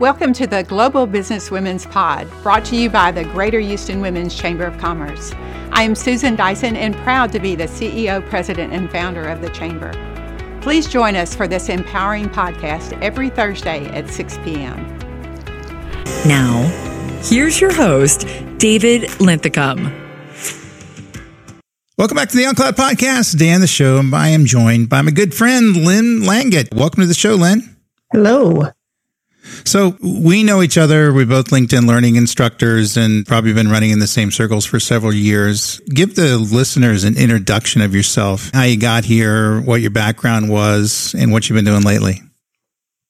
Welcome to the Global Business Women's Pod, brought to you by the Greater Houston Women's Chamber of Commerce. I am Susan Dyson and proud to be the CEO, President, and founder of the Chamber. Please join us for this empowering podcast every Thursday at 6 p.m. Now, here's your host, David Linthicum. Welcome back to the OnCloud Podcast. Dan, the show, and I am joined by my good friend, Lynn Langit. Welcome to the show, Lynn. Hello. So we know each other. We're both LinkedIn learning instructors and probably been running in the same circles for several years. Give the listeners an introduction of yourself, how you got here, what your background was, and what you've been doing lately.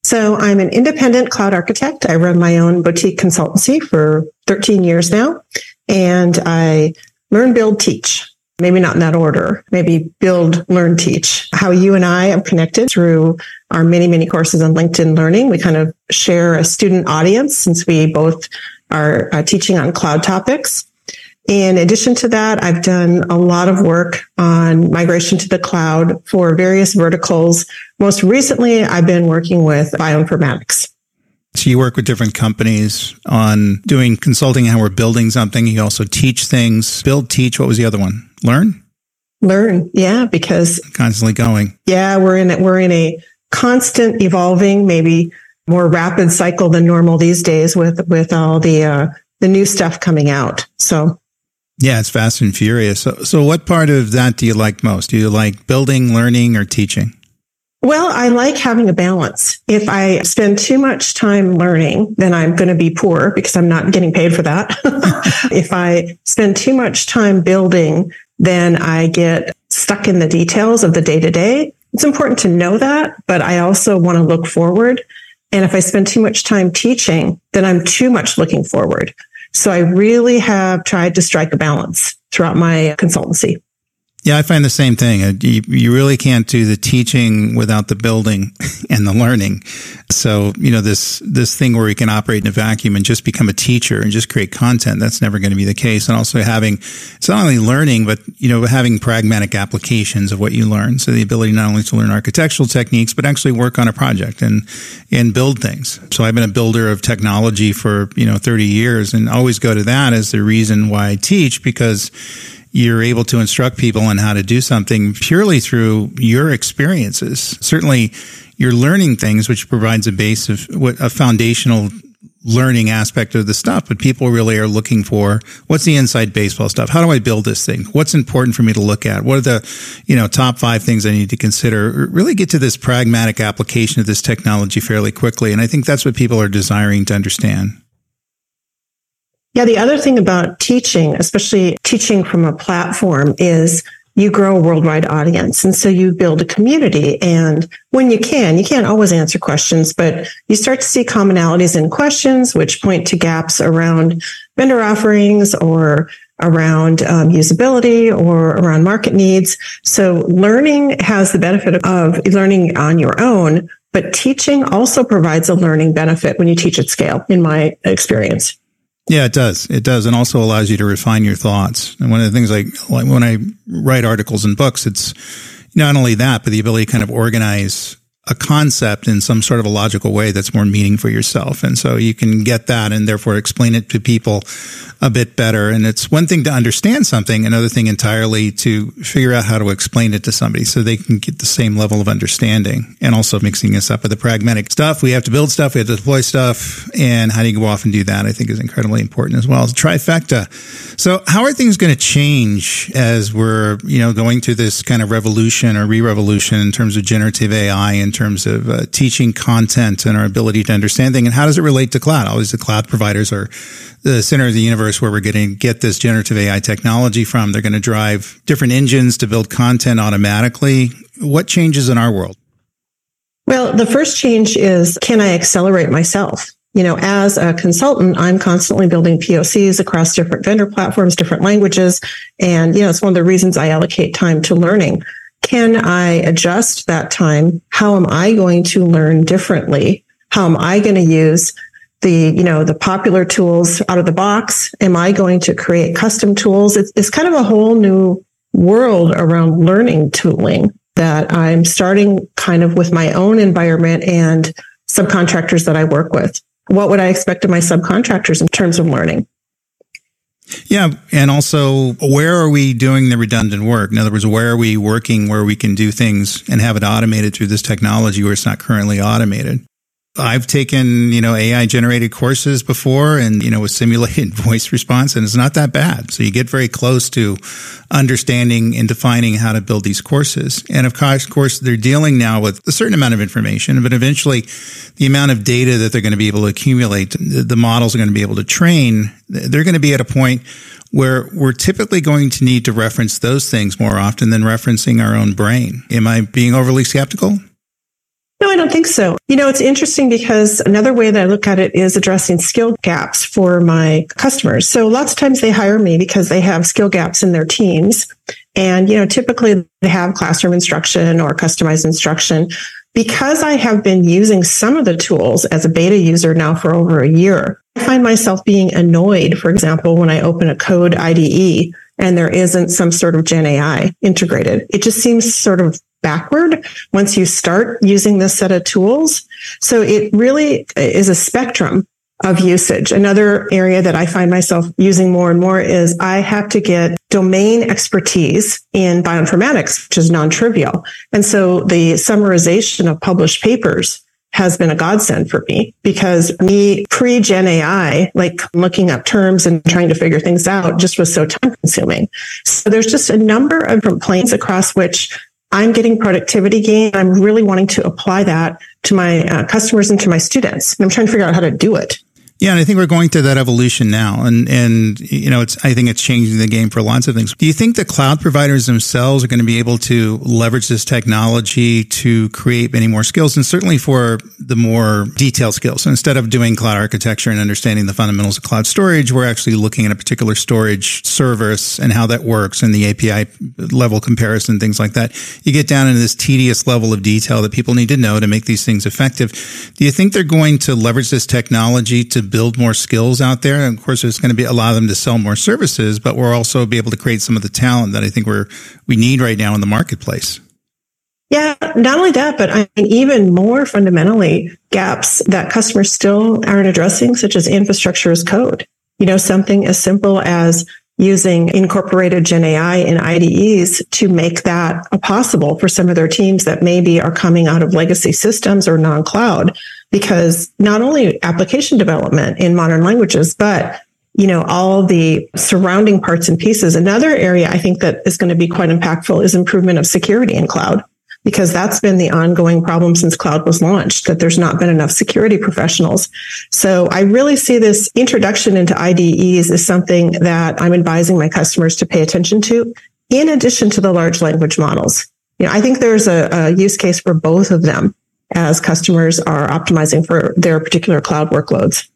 So I'm an independent cloud architect. I run my own boutique consultancy for 13 years now, and I learn, build, teach maybe not in that order, maybe build, learn, teach. How you and I have connected through our many, many courses on LinkedIn Learning. We kind of share a student audience since we both are uh, teaching on cloud topics. In addition to that, I've done a lot of work on migration to the cloud for various verticals. Most recently, I've been working with bioinformatics. So you work with different companies on doing consulting, how we're building something. You also teach things, build, teach. What was the other one? Learn? Learn. Yeah. Because constantly going. Yeah. We're in, it. we're in a constant evolving, maybe more rapid cycle than normal these days with, with all the, uh, the new stuff coming out. So yeah, it's fast and furious. So, so what part of that do you like most? Do you like building, learning, or teaching? Well, I like having a balance. If I spend too much time learning, then I'm going to be poor because I'm not getting paid for that. if I spend too much time building, then I get stuck in the details of the day to day. It's important to know that, but I also want to look forward. And if I spend too much time teaching, then I'm too much looking forward. So I really have tried to strike a balance throughout my consultancy. Yeah, I find the same thing. Uh, you, you really can't do the teaching without the building and the learning. So, you know, this, this thing where you can operate in a vacuum and just become a teacher and just create content, that's never going to be the case. And also having, it's not only learning, but, you know, having pragmatic applications of what you learn. So the ability not only to learn architectural techniques, but actually work on a project and, and build things. So I've been a builder of technology for, you know, 30 years and always go to that as the reason why I teach because you're able to instruct people on how to do something purely through your experiences. Certainly, you're learning things, which provides a base of what a foundational learning aspect of the stuff, but people really are looking for what's the inside baseball stuff? How do I build this thing? What's important for me to look at? What are the, you know, top five things I need to consider? Really get to this pragmatic application of this technology fairly quickly. And I think that's what people are desiring to understand. Yeah, the other thing about teaching, especially teaching from a platform, is you grow a worldwide audience. And so you build a community. And when you can, you can't always answer questions, but you start to see commonalities in questions, which point to gaps around vendor offerings or around um, usability or around market needs. So learning has the benefit of learning on your own, but teaching also provides a learning benefit when you teach at scale, in my experience. Yeah, it does. It does, and also allows you to refine your thoughts. And one of the things like, like when I write articles and books, it's not only that, but the ability to kind of organize a concept in some sort of a logical way that's more meaning for yourself. And so you can get that and therefore explain it to people a bit better. And it's one thing to understand something, another thing entirely to figure out how to explain it to somebody so they can get the same level of understanding and also mixing this up with the pragmatic stuff. We have to build stuff. We have to deploy stuff. And how do you go off and do that? I think is incredibly important as well. It's trifecta. So how are things going to change as we're, you know, going through this kind of revolution or re-revolution in terms of generative AI in terms of uh, teaching content and our ability to understand things? And how does it relate to cloud? Always the cloud providers are the center of the universe where we're to get this generative AI technology from. They're going to drive different engines to build content automatically. What changes in our world? Well, the first change is can I accelerate myself? You know, as a consultant, I'm constantly building POCs across different vendor platforms, different languages. And, you know, it's one of the reasons I allocate time to learning. Can I adjust that time? How am I going to learn differently? How am I going to use the you know the popular tools out of the box am i going to create custom tools it's, it's kind of a whole new world around learning tooling that i'm starting kind of with my own environment and subcontractors that i work with what would I expect of my subcontractors in terms of learning? Yeah. And also, where are we doing the redundant work? In other words, where are we working where we can do things and have it automated through this technology where it's not currently automated? I've taken, you know, AI generated courses before and, you know, with simulated voice response and it's not that bad. So you get very close to understanding and defining how to build these courses. And of course, they're dealing now with a certain amount of information, but eventually the amount of data that they're going to be able to accumulate, the models are going to be able to train, they're going to be at a point where we're typically going to need to reference those things more often than referencing our own brain. Am I being overly skeptical? No, I don't think so. You know, it's interesting because another way that I look at it is addressing skill gaps for my customers. So lots of times they hire me because they have skill gaps in their teams. And, you know, typically they have classroom instruction or customized instruction. Because I have been using some of the tools as a beta user now for over a year, I find myself being annoyed, for example, when I open a code IDE and there isn't some sort of Gen AI integrated. It just seems sort of backward once you start using this set of tools. So it really is a spectrum of usage. Another area that I find myself using more and more is I have to get domain expertise in bioinformatics, which is non-trivial. And so the summarization of published papers has been a godsend for me because me pre Gen AI, like looking up terms and trying to figure things out just was so time consuming. So there's just a number of different planes across which I'm getting productivity gain. I'm really wanting to apply that to my uh, customers and to my students. And I'm trying to figure out how to do it. Yeah, and I think we're going through that evolution now, and and you know, it's I think it's changing the game for lots of things. Do you think the cloud providers themselves are going to be able to leverage this technology to create many more skills, and certainly for the more detailed skills? So instead of doing cloud architecture and understanding the fundamentals of cloud storage, we're actually looking at a particular storage service and how that works, and the API level comparison, things like that. You get down into this tedious level of detail that people need to know to make these things effective. Do you think they're going to leverage this technology to build more skills out there. And of course, there's going to be allow them to sell more services, but we're also be able to create some of the talent that I think we're we need right now in the marketplace. Yeah, not only that, but I mean, even more fundamentally, gaps that customers still aren't addressing, such as infrastructure as code. You know, something as simple as using incorporated Gen AI in IDEs to make that possible for some of their teams that maybe are coming out of legacy systems or non-cloud because not only application development in modern languages, but you know, all the surrounding parts and pieces. Another area I think that is going to be quite impactful is improvement of security in cloud because that's been the ongoing problem since cloud was launched, that there's not been enough security professionals. So I really see this introduction into IDEs is something that I'm advising my customers to pay attention to, in addition to the large language models. You know, I think there's a, a use case for both of them as customers are optimizing for their particular cloud workloads.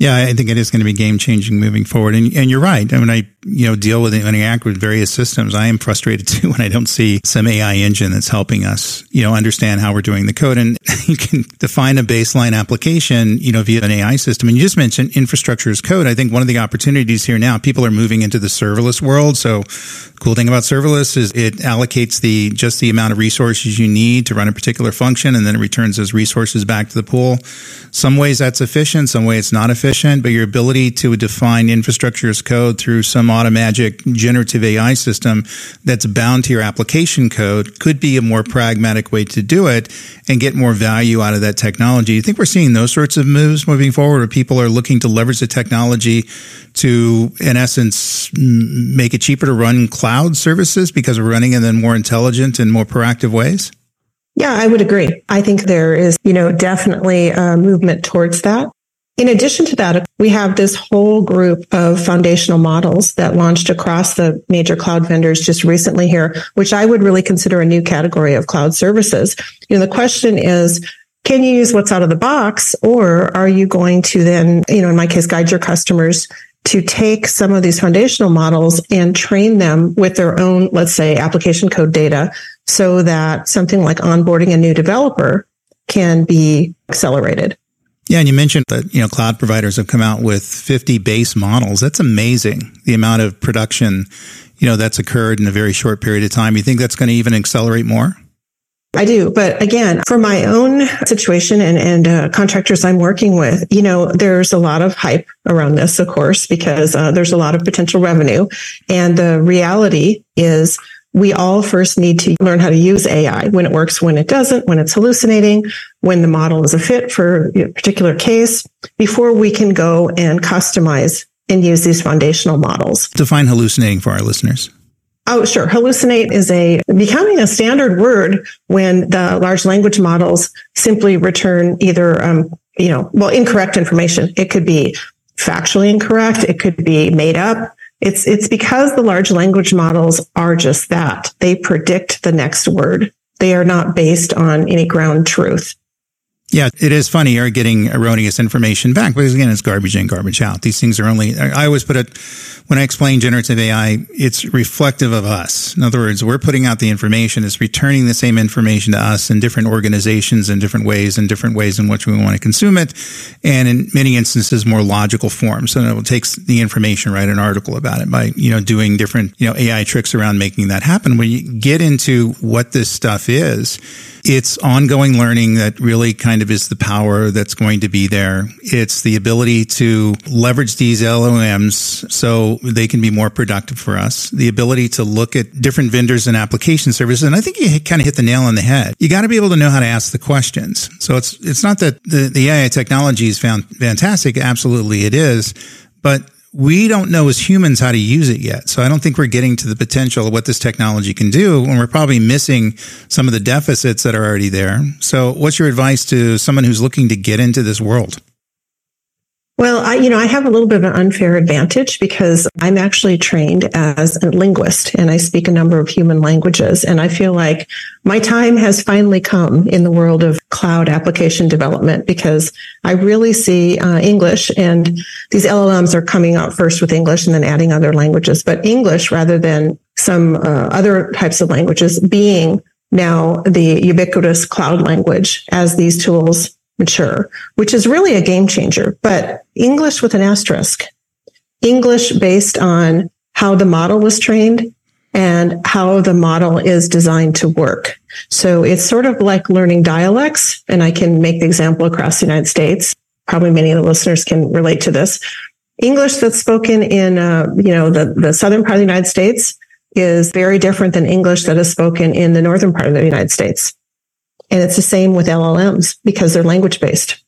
Yeah, I think it is going to be game changing moving forward. And, and you're right. I mean, I, you know, deal with it when I act with various systems. I am frustrated too when I don't see some AI engine that's helping us, you know, understand how we're doing the code. And you can define a baseline application, you know, via an AI system. And you just mentioned infrastructure as code. I think one of the opportunities here now, people are moving into the serverless world. So cool thing about serverless is it allocates the, just the amount of resources you need to run a particular function. And then it returns those resources back to the pool. Some ways that's efficient. Some way it's not efficient efficient, but your ability to define infrastructure as code through some automatic generative AI system that's bound to your application code could be a more pragmatic way to do it and get more value out of that technology. You think we're seeing those sorts of moves moving forward where people are looking to leverage the technology to, in essence, make it cheaper to run cloud services because we're running in then more intelligent and more proactive ways? Yeah, I would agree. I think there is, you know, definitely a movement towards that. In addition to that, we have this whole group of foundational models that launched across the major cloud vendors just recently here, which I would really consider a new category of cloud services. You know, the question is, can you use what's out of the box or are you going to then, you know, in my case, guide your customers to take some of these foundational models and train them with their own, let's say, application code data so that something like onboarding a new developer can be accelerated. Yeah, and you mentioned that you know cloud providers have come out with 50 base models. That's amazing. The amount of production, you know, that's occurred in a very short period of time. You think that's going to even accelerate more? I do. But again, for my own situation and, and uh, contractors I'm working with, you know, there's a lot of hype around this, of course, because uh, there's a lot of potential revenue. And the reality is we all first need to learn how to use AI when it works, when it doesn't, when it's hallucinating, when the model is a fit for a particular case before we can go and customize and use these foundational models. Define hallucinating for our listeners. Oh, sure. Hallucinate is a becoming a standard word when the large language models simply return either, um, you know, well, incorrect information. It could be factually incorrect. It could be made up. It's, it's because the large language models are just that. They predict the next word. They are not based on any ground truth. Yeah, it is funny. You're getting erroneous information back because again, it's garbage in, garbage out. These things are only, I always put it, when I explain generative AI, it's reflective of us. In other words, we're putting out the information. It's returning the same information to us in different organizations in different ways and different ways in which we want to consume it. And in many instances, more logical forms. So it takes the information, write an article about it by, you know, doing different, you know, AI tricks around making that happen. When you get into what this stuff is, it's ongoing learning that really kind of is the power that's going to be there. It's the ability to leverage these LLMs so they can be more productive for us. The ability to look at different vendors and application services. And I think you kind of hit the nail on the head. You got to be able to know how to ask the questions. So it's, it's not that the, the AI technology is found fantastic. Absolutely it is. But we don't know as humans how to use it yet. So I don't think we're getting to the potential of what this technology can do. And we're probably missing some of the deficits that are already there. So what's your advice to someone who's looking to get into this world? Well, I, you know, I have a little bit of an unfair advantage because I'm actually trained as a linguist and I speak a number of human languages. And I feel like my time has finally come in the world of cloud application development because I really see uh, English and these LLMs are coming out first with English and then adding other languages, but English rather than some uh, other types of languages being now the ubiquitous cloud language as these tools mature, which is really a game changer, but English with an asterisk, English based on how the model was trained and how the model is designed to work. So it's sort of like learning dialects. And I can make the example across the United States. Probably many of the listeners can relate to this. English that's spoken in, uh, you know, the, the southern part of the United States is very different than English that is spoken in the northern part of the United States. And it's the same with LLMs because they're language based.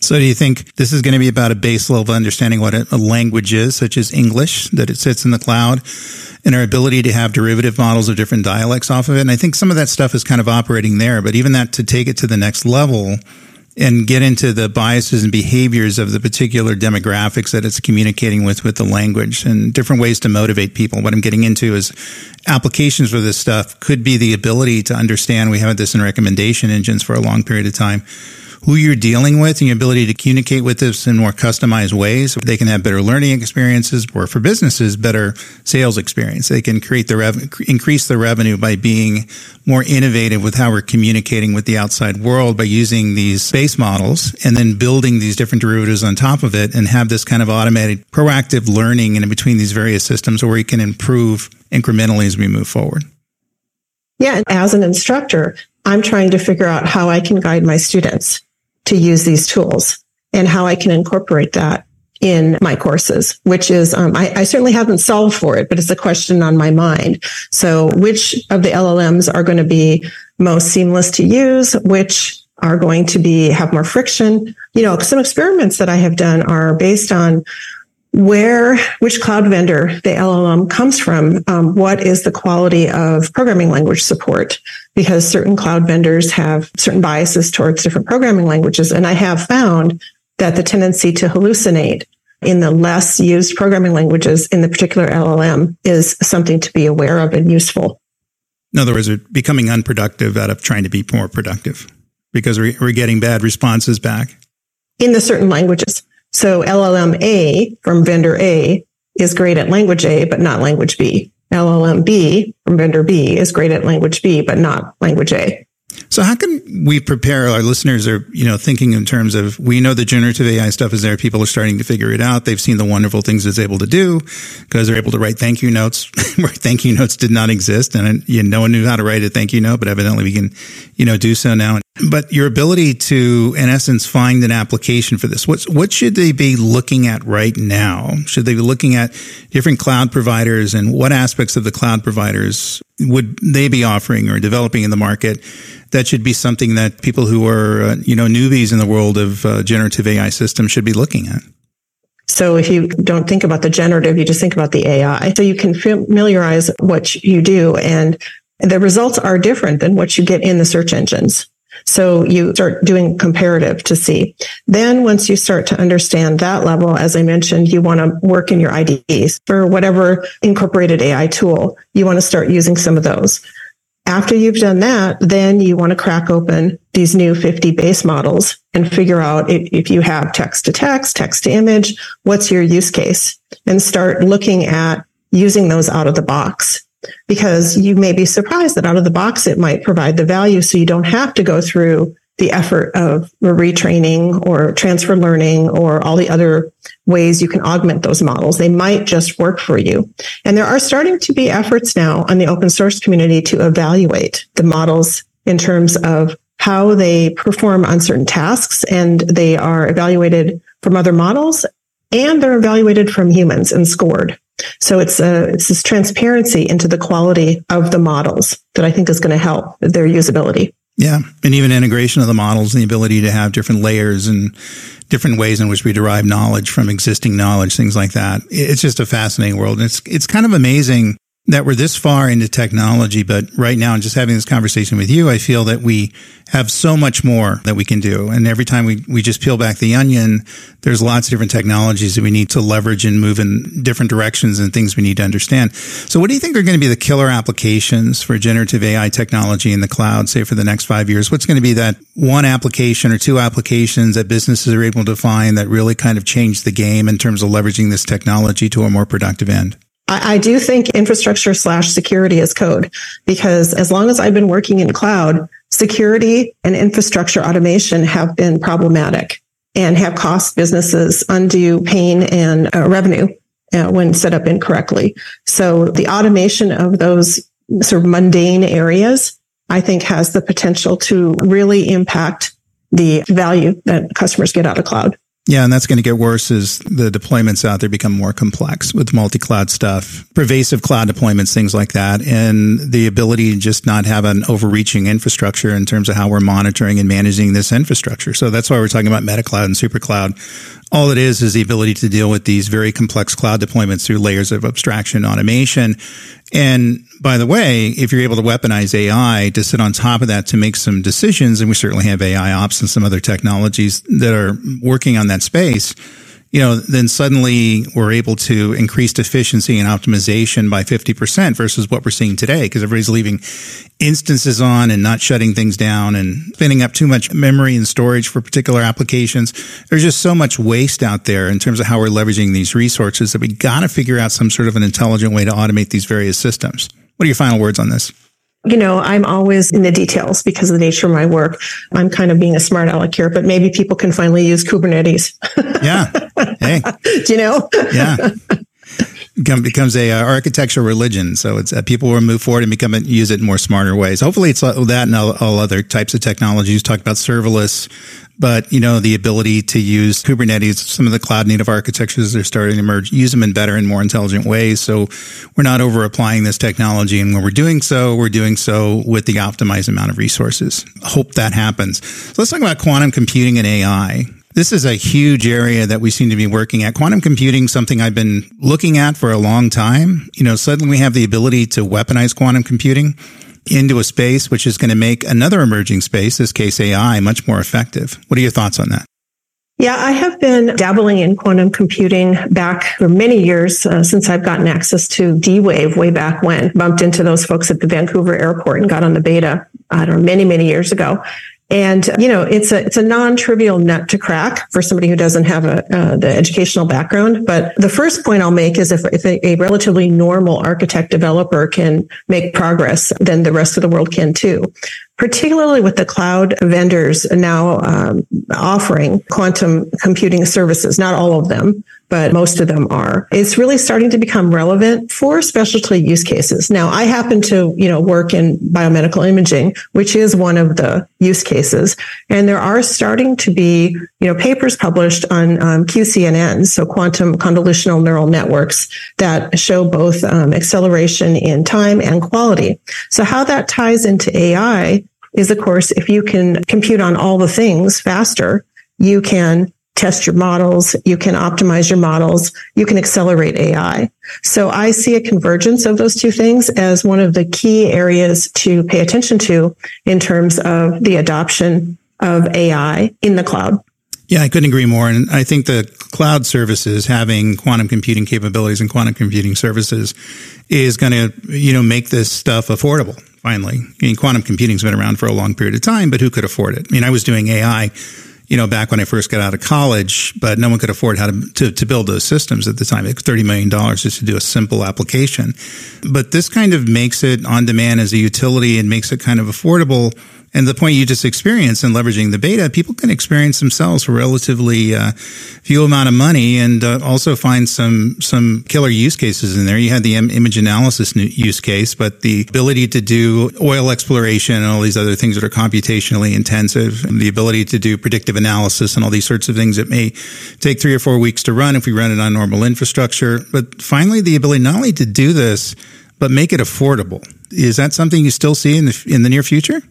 So, do you think this is going to be about a base level of understanding what a language is, such as English, that it sits in the cloud, and our ability to have derivative models of different dialects off of it? And I think some of that stuff is kind of operating there, but even that to take it to the next level and get into the biases and behaviors of the particular demographics that it's communicating with with the language and different ways to motivate people. What I'm getting into is applications for this stuff could be the ability to understand. We have this in recommendation engines for a long period of time who you're dealing with and your ability to communicate with this in more customized ways. They can have better learning experiences or for businesses, better sales experience. They can create the rev- increase the revenue by being more innovative with how we're communicating with the outside world by using these base models and then building these different derivatives on top of it and have this kind of automated proactive learning in between these various systems where we can improve incrementally as we move forward. Yeah. As an instructor, I'm trying to figure out how I can guide my students to use these tools and how I can incorporate that in my courses, which is, um, I, I, certainly haven't solved for it, but it's a question on my mind. So which of the LLMs are going to be most seamless to use? Which are going to be, have more friction? You know, some experiments that I have done are based on where which cloud vendor the LLM comes from, um, what is the quality of programming language support, because certain cloud vendors have certain biases towards different programming languages. And I have found that the tendency to hallucinate in the less used programming languages in the particular LLM is something to be aware of and useful. In other words, we're becoming unproductive out of trying to be more productive because we're getting bad responses back. In the certain languages. So LLM A from vendor A is great at language A, but not language B. LLM B from vendor B is great at language B, but not language A. So how can we prepare our listeners are, you know, thinking in terms of we know the generative AI stuff is there. People are starting to figure it out. They've seen the wonderful things it's able to do because they're able to write thank you notes where thank you notes did not exist. And you know, no one knew how to write a thank you note, but evidently we can, you know, do so now. But your ability to, in essence, find an application for this, what's, what should they be looking at right now? Should they be looking at different cloud providers and what aspects of the cloud providers would they be offering or developing in the market? That should be something that people who are, uh, you know, newbies in the world of uh, generative AI systems should be looking at. So if you don't think about the generative, you just think about the AI. So you can familiarize what you do and the results are different than what you get in the search engines. So you start doing comparative to see. Then once you start to understand that level, as I mentioned, you want to work in your IDEs for whatever incorporated AI tool. You want to start using some of those. After you've done that, then you want to crack open these new 50 base models and figure out if, if you have text to text, text to image, what's your use case and start looking at using those out of the box because you may be surprised that out of the box it might provide the value so you don't have to go through the effort of retraining or transfer learning or all the other ways you can augment those models. They might just work for you. And there are starting to be efforts now on the open source community to evaluate the models in terms of how they perform on certain tasks and they are evaluated from other models and they're evaluated from humans and scored. So it's a, it's this transparency into the quality of the models that I think is going to help their usability. Yeah. And even integration of the models and the ability to have different layers and different ways in which we derive knowledge from existing knowledge, things like that. It's just a fascinating world. And it's, it's kind of amazing that we're this far into technology, but right now, just having this conversation with you, I feel that we have so much more that we can do. And every time we, we just peel back the onion, there's lots of different technologies that we need to leverage and move in different directions and things we need to understand. So what do you think are going to be the killer applications for generative AI technology in the cloud, say for the next five years? What's going to be that one application or two applications that businesses are able to find that really kind of change the game in terms of leveraging this technology to a more productive end? I, I do think infrastructure slash security is code because as long as I've been working in cloud, security and infrastructure automation have been problematic and have cost businesses undue pain and uh, revenue uh, when set up incorrectly. So the automation of those sort of mundane areas, I think has the potential to really impact the value that customers get out of cloud. Yeah, and that's going to get worse as the deployments out there become more complex with multi-cloud stuff, pervasive cloud deployments, things like that, and the ability to just not have an overreaching infrastructure in terms of how we're monitoring and managing this infrastructure. So that's why we're talking about meta cloud and super cloud. All it is is the ability to deal with these very complex cloud deployments through layers of abstraction automation and by the way, if you're able to weaponize AI to sit on top of that to make some decisions, and we certainly have AI ops and some other technologies that are working on that space, you know, then suddenly we're able to increase efficiency and optimization by 50% versus what we're seeing today because everybody's leaving instances on and not shutting things down and spinning up too much memory and storage for particular applications. There's just so much waste out there in terms of how we're leveraging these resources that we got to figure out some sort of an intelligent way to automate these various systems. What are your final words on this? You know, I'm always in the details because of the nature of my work. I'm kind of being a smart aleck here, but maybe people can finally use Kubernetes. yeah. Hey. Do you know? yeah. Become, becomes a uh, architecture religion. So it's uh, people will move forward and become use it in more smarter ways. Hopefully, it's that and all, all other types of technologies. Talk about serverless, but you know the ability to use Kubernetes. Some of the cloud native architectures are starting to emerge. Use them in better and more intelligent ways. So we're not over applying this technology, and when we're doing so, we're doing so with the optimized amount of resources. Hope that happens. So let's talk about quantum computing and AI. This is a huge area that we seem to be working at. Quantum computing, something I've been looking at for a long time. You know, suddenly we have the ability to weaponize quantum computing into a space which is going to make another emerging space, this case AI, much more effective. What are your thoughts on that? Yeah, I have been dabbling in quantum computing back for many years uh, since I've gotten access to D Wave way back when. Bumped into those folks at the Vancouver airport and got on the beta, I don't know, many, many years ago. And you know, it's a it's a non-trivial nut to crack for somebody who doesn't have a uh, the educational background. But the first point I'll make is if if a, a, relatively normal architect developer can make progress, then the rest of the world can too. Particularly with the cloud vendors now um, offering quantum computing services. Not all of them, but most of them are. It's really starting to become relevant for specialty use cases. Now, I happen to, you know, work in biomedical imaging, which is one of the use cases. And there are starting to be, you know, papers published on um, QCNN, so quantum convolutional neural networks that show both um, acceleration in time and quality. So how that ties into AI is, of course, if you can compute on all the things faster, you can test your models, you can optimize your models, you can accelerate AI. So I see a convergence of those two things as one of the key areas to pay attention to in terms of the adoption of AI in the cloud. Yeah, I couldn't agree more. And I think the cloud services having quantum computing capabilities and quantum computing services is going to, you know, make this stuff affordable finally. I mean, quantum computing's been around for a long period of time, but who could afford it? I mean, I was doing AI you know, back when I first got out of college, but no one could afford how to, to, to build those systems at the time. Like $30 million just to do a simple application. But this kind of makes it on demand as a utility and makes it kind of affordable and the point you just experienced in leveraging the beta, people can experience themselves for relatively uh, few amount of money, and uh, also find some some killer use cases in there. You had the Im- image analysis use case, but the ability to do oil exploration and all these other things that are computationally intensive, and the ability to do predictive analysis and all these sorts of things that may take three or four weeks to run if we run it on normal infrastructure. But finally, the ability not only to do this but make it affordable. Is that something you still see in the in the near future?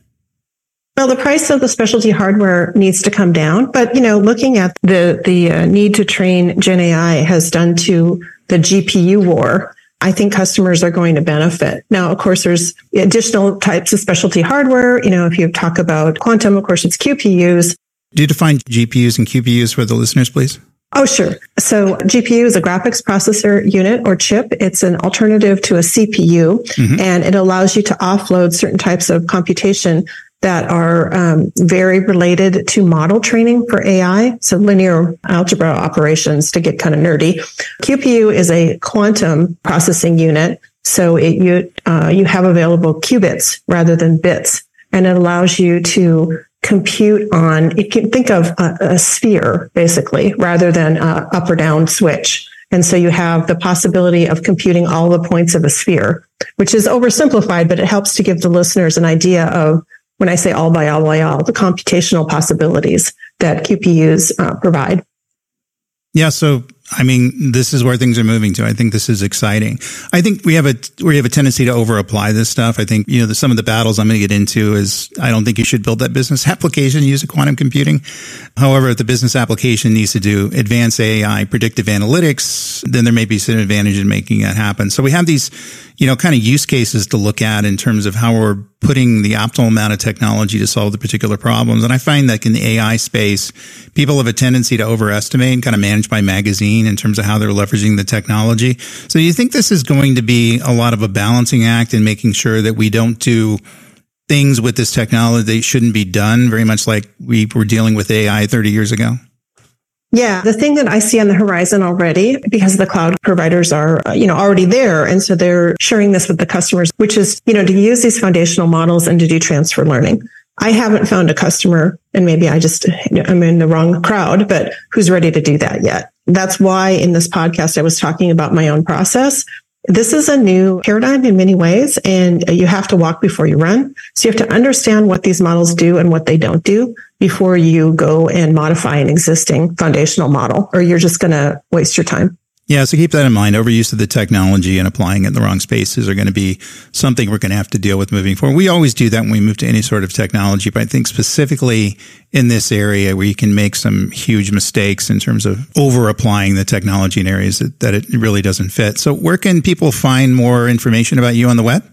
Well, the price of the specialty hardware needs to come down, but you know, looking at the the uh, need to train Gen AI has done to the GPU war. I think customers are going to benefit. Now, of course, there's additional types of specialty hardware. You know, if you talk about quantum, of course, it's QPUs. Do you define GPUs and QPUs for the listeners, please? Oh, sure. So GPU is a graphics processor unit or chip. It's an alternative to a CPU mm-hmm. and it allows you to offload certain types of computation that are um, very related to model training for AI. So linear algebra operations to get kind of nerdy. QPU is a quantum processing unit. So it, you, uh, you have available qubits rather than bits. And it allows you to compute on, you can think of a, a sphere basically rather than a up or down switch. And so you have the possibility of computing all the points of a sphere, which is oversimplified, but it helps to give the listeners an idea of when I say all by all by all, the computational possibilities that QPUs uh, provide. Yeah. So, I mean, this is where things are moving to. I think this is exciting. I think we have a we have a tendency to over apply this stuff. I think you know the, some of the battles I'm going to get into is I don't think you should build that business application using quantum computing. However, if the business application needs to do advanced AI, predictive analytics, then there may be some advantage in making that happen. So we have these, you know, kind of use cases to look at in terms of how we're putting the optimal amount of technology to solve the particular problems. And I find that in the AI space, people have a tendency to overestimate and kind of manage by magazine in terms of how they're leveraging the technology. So do you think this is going to be a lot of a balancing act in making sure that we don't do things with this technology that shouldn't be done, very much like we were dealing with AI 30 years ago? Yeah, the thing that I see on the horizon already, because the cloud providers are, uh, you know, already there. And so they're sharing this with the customers, which is, you know, to use these foundational models and to do transfer learning. I haven't found a customer, and maybe I just, I'm in the wrong crowd, but who's ready to do that yet. That's why in this podcast, I was talking about my own process. This is a new paradigm in many ways, and you have to walk before you run. So you have to understand what these models do and what they don't do before you go and modify an existing foundational model, or you're just going to waste your time. Yeah, so keep that in mind. Overuse of the technology and applying it in the wrong spaces are going to be something we're going to have to deal with moving forward. We always do that when we move to any sort of technology, but I think specifically in this area where you can make some huge mistakes in terms of over applying the technology in areas that, that it really doesn't fit. So where can people find more information about you on the web?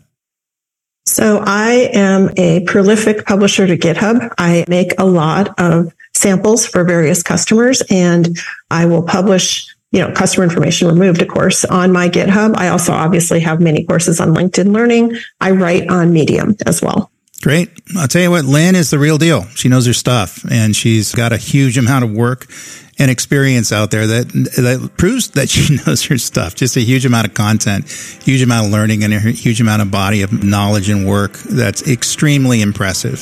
So I am a prolific publisher to GitHub. I make a lot of samples for various customers and I will publish you know, customer information removed, of course, on my GitHub. I also obviously have many courses on LinkedIn Learning. I write on Medium as well. Great. I'll tell you what, Lynn is the real deal. She knows her stuff and she's got a huge amount of work and experience out there that that proves that she knows her stuff. Just a huge amount of content, huge amount of learning, and a huge amount of body of knowledge and work that's extremely impressive.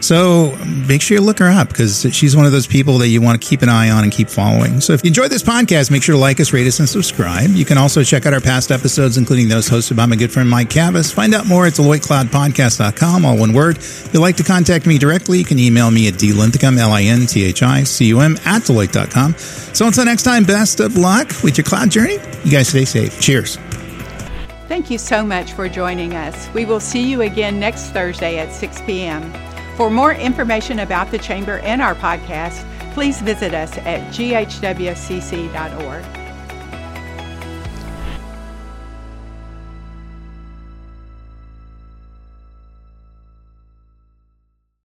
So make sure you look her up because she's one of those people that you want to keep an eye on and keep following. So if you enjoyed this podcast, make sure to like us, rate us, and subscribe. You can also check out our past episodes, including those hosted by my good friend Mike Kavis. Find out more at DeloitteCloudPodcast.com, all one word. If you'd like to contact me directly, you can email me at dlinthicum, L-I-N-T-H-I-C-U-M, at Deloitte.com. So until next time, best of luck with your cloud journey. You guys stay safe. Cheers. Thank you so much for joining us. We will see you again next Thursday at 6 p.m. For more information about the Chamber and our podcast, please visit us at ghwcc.org.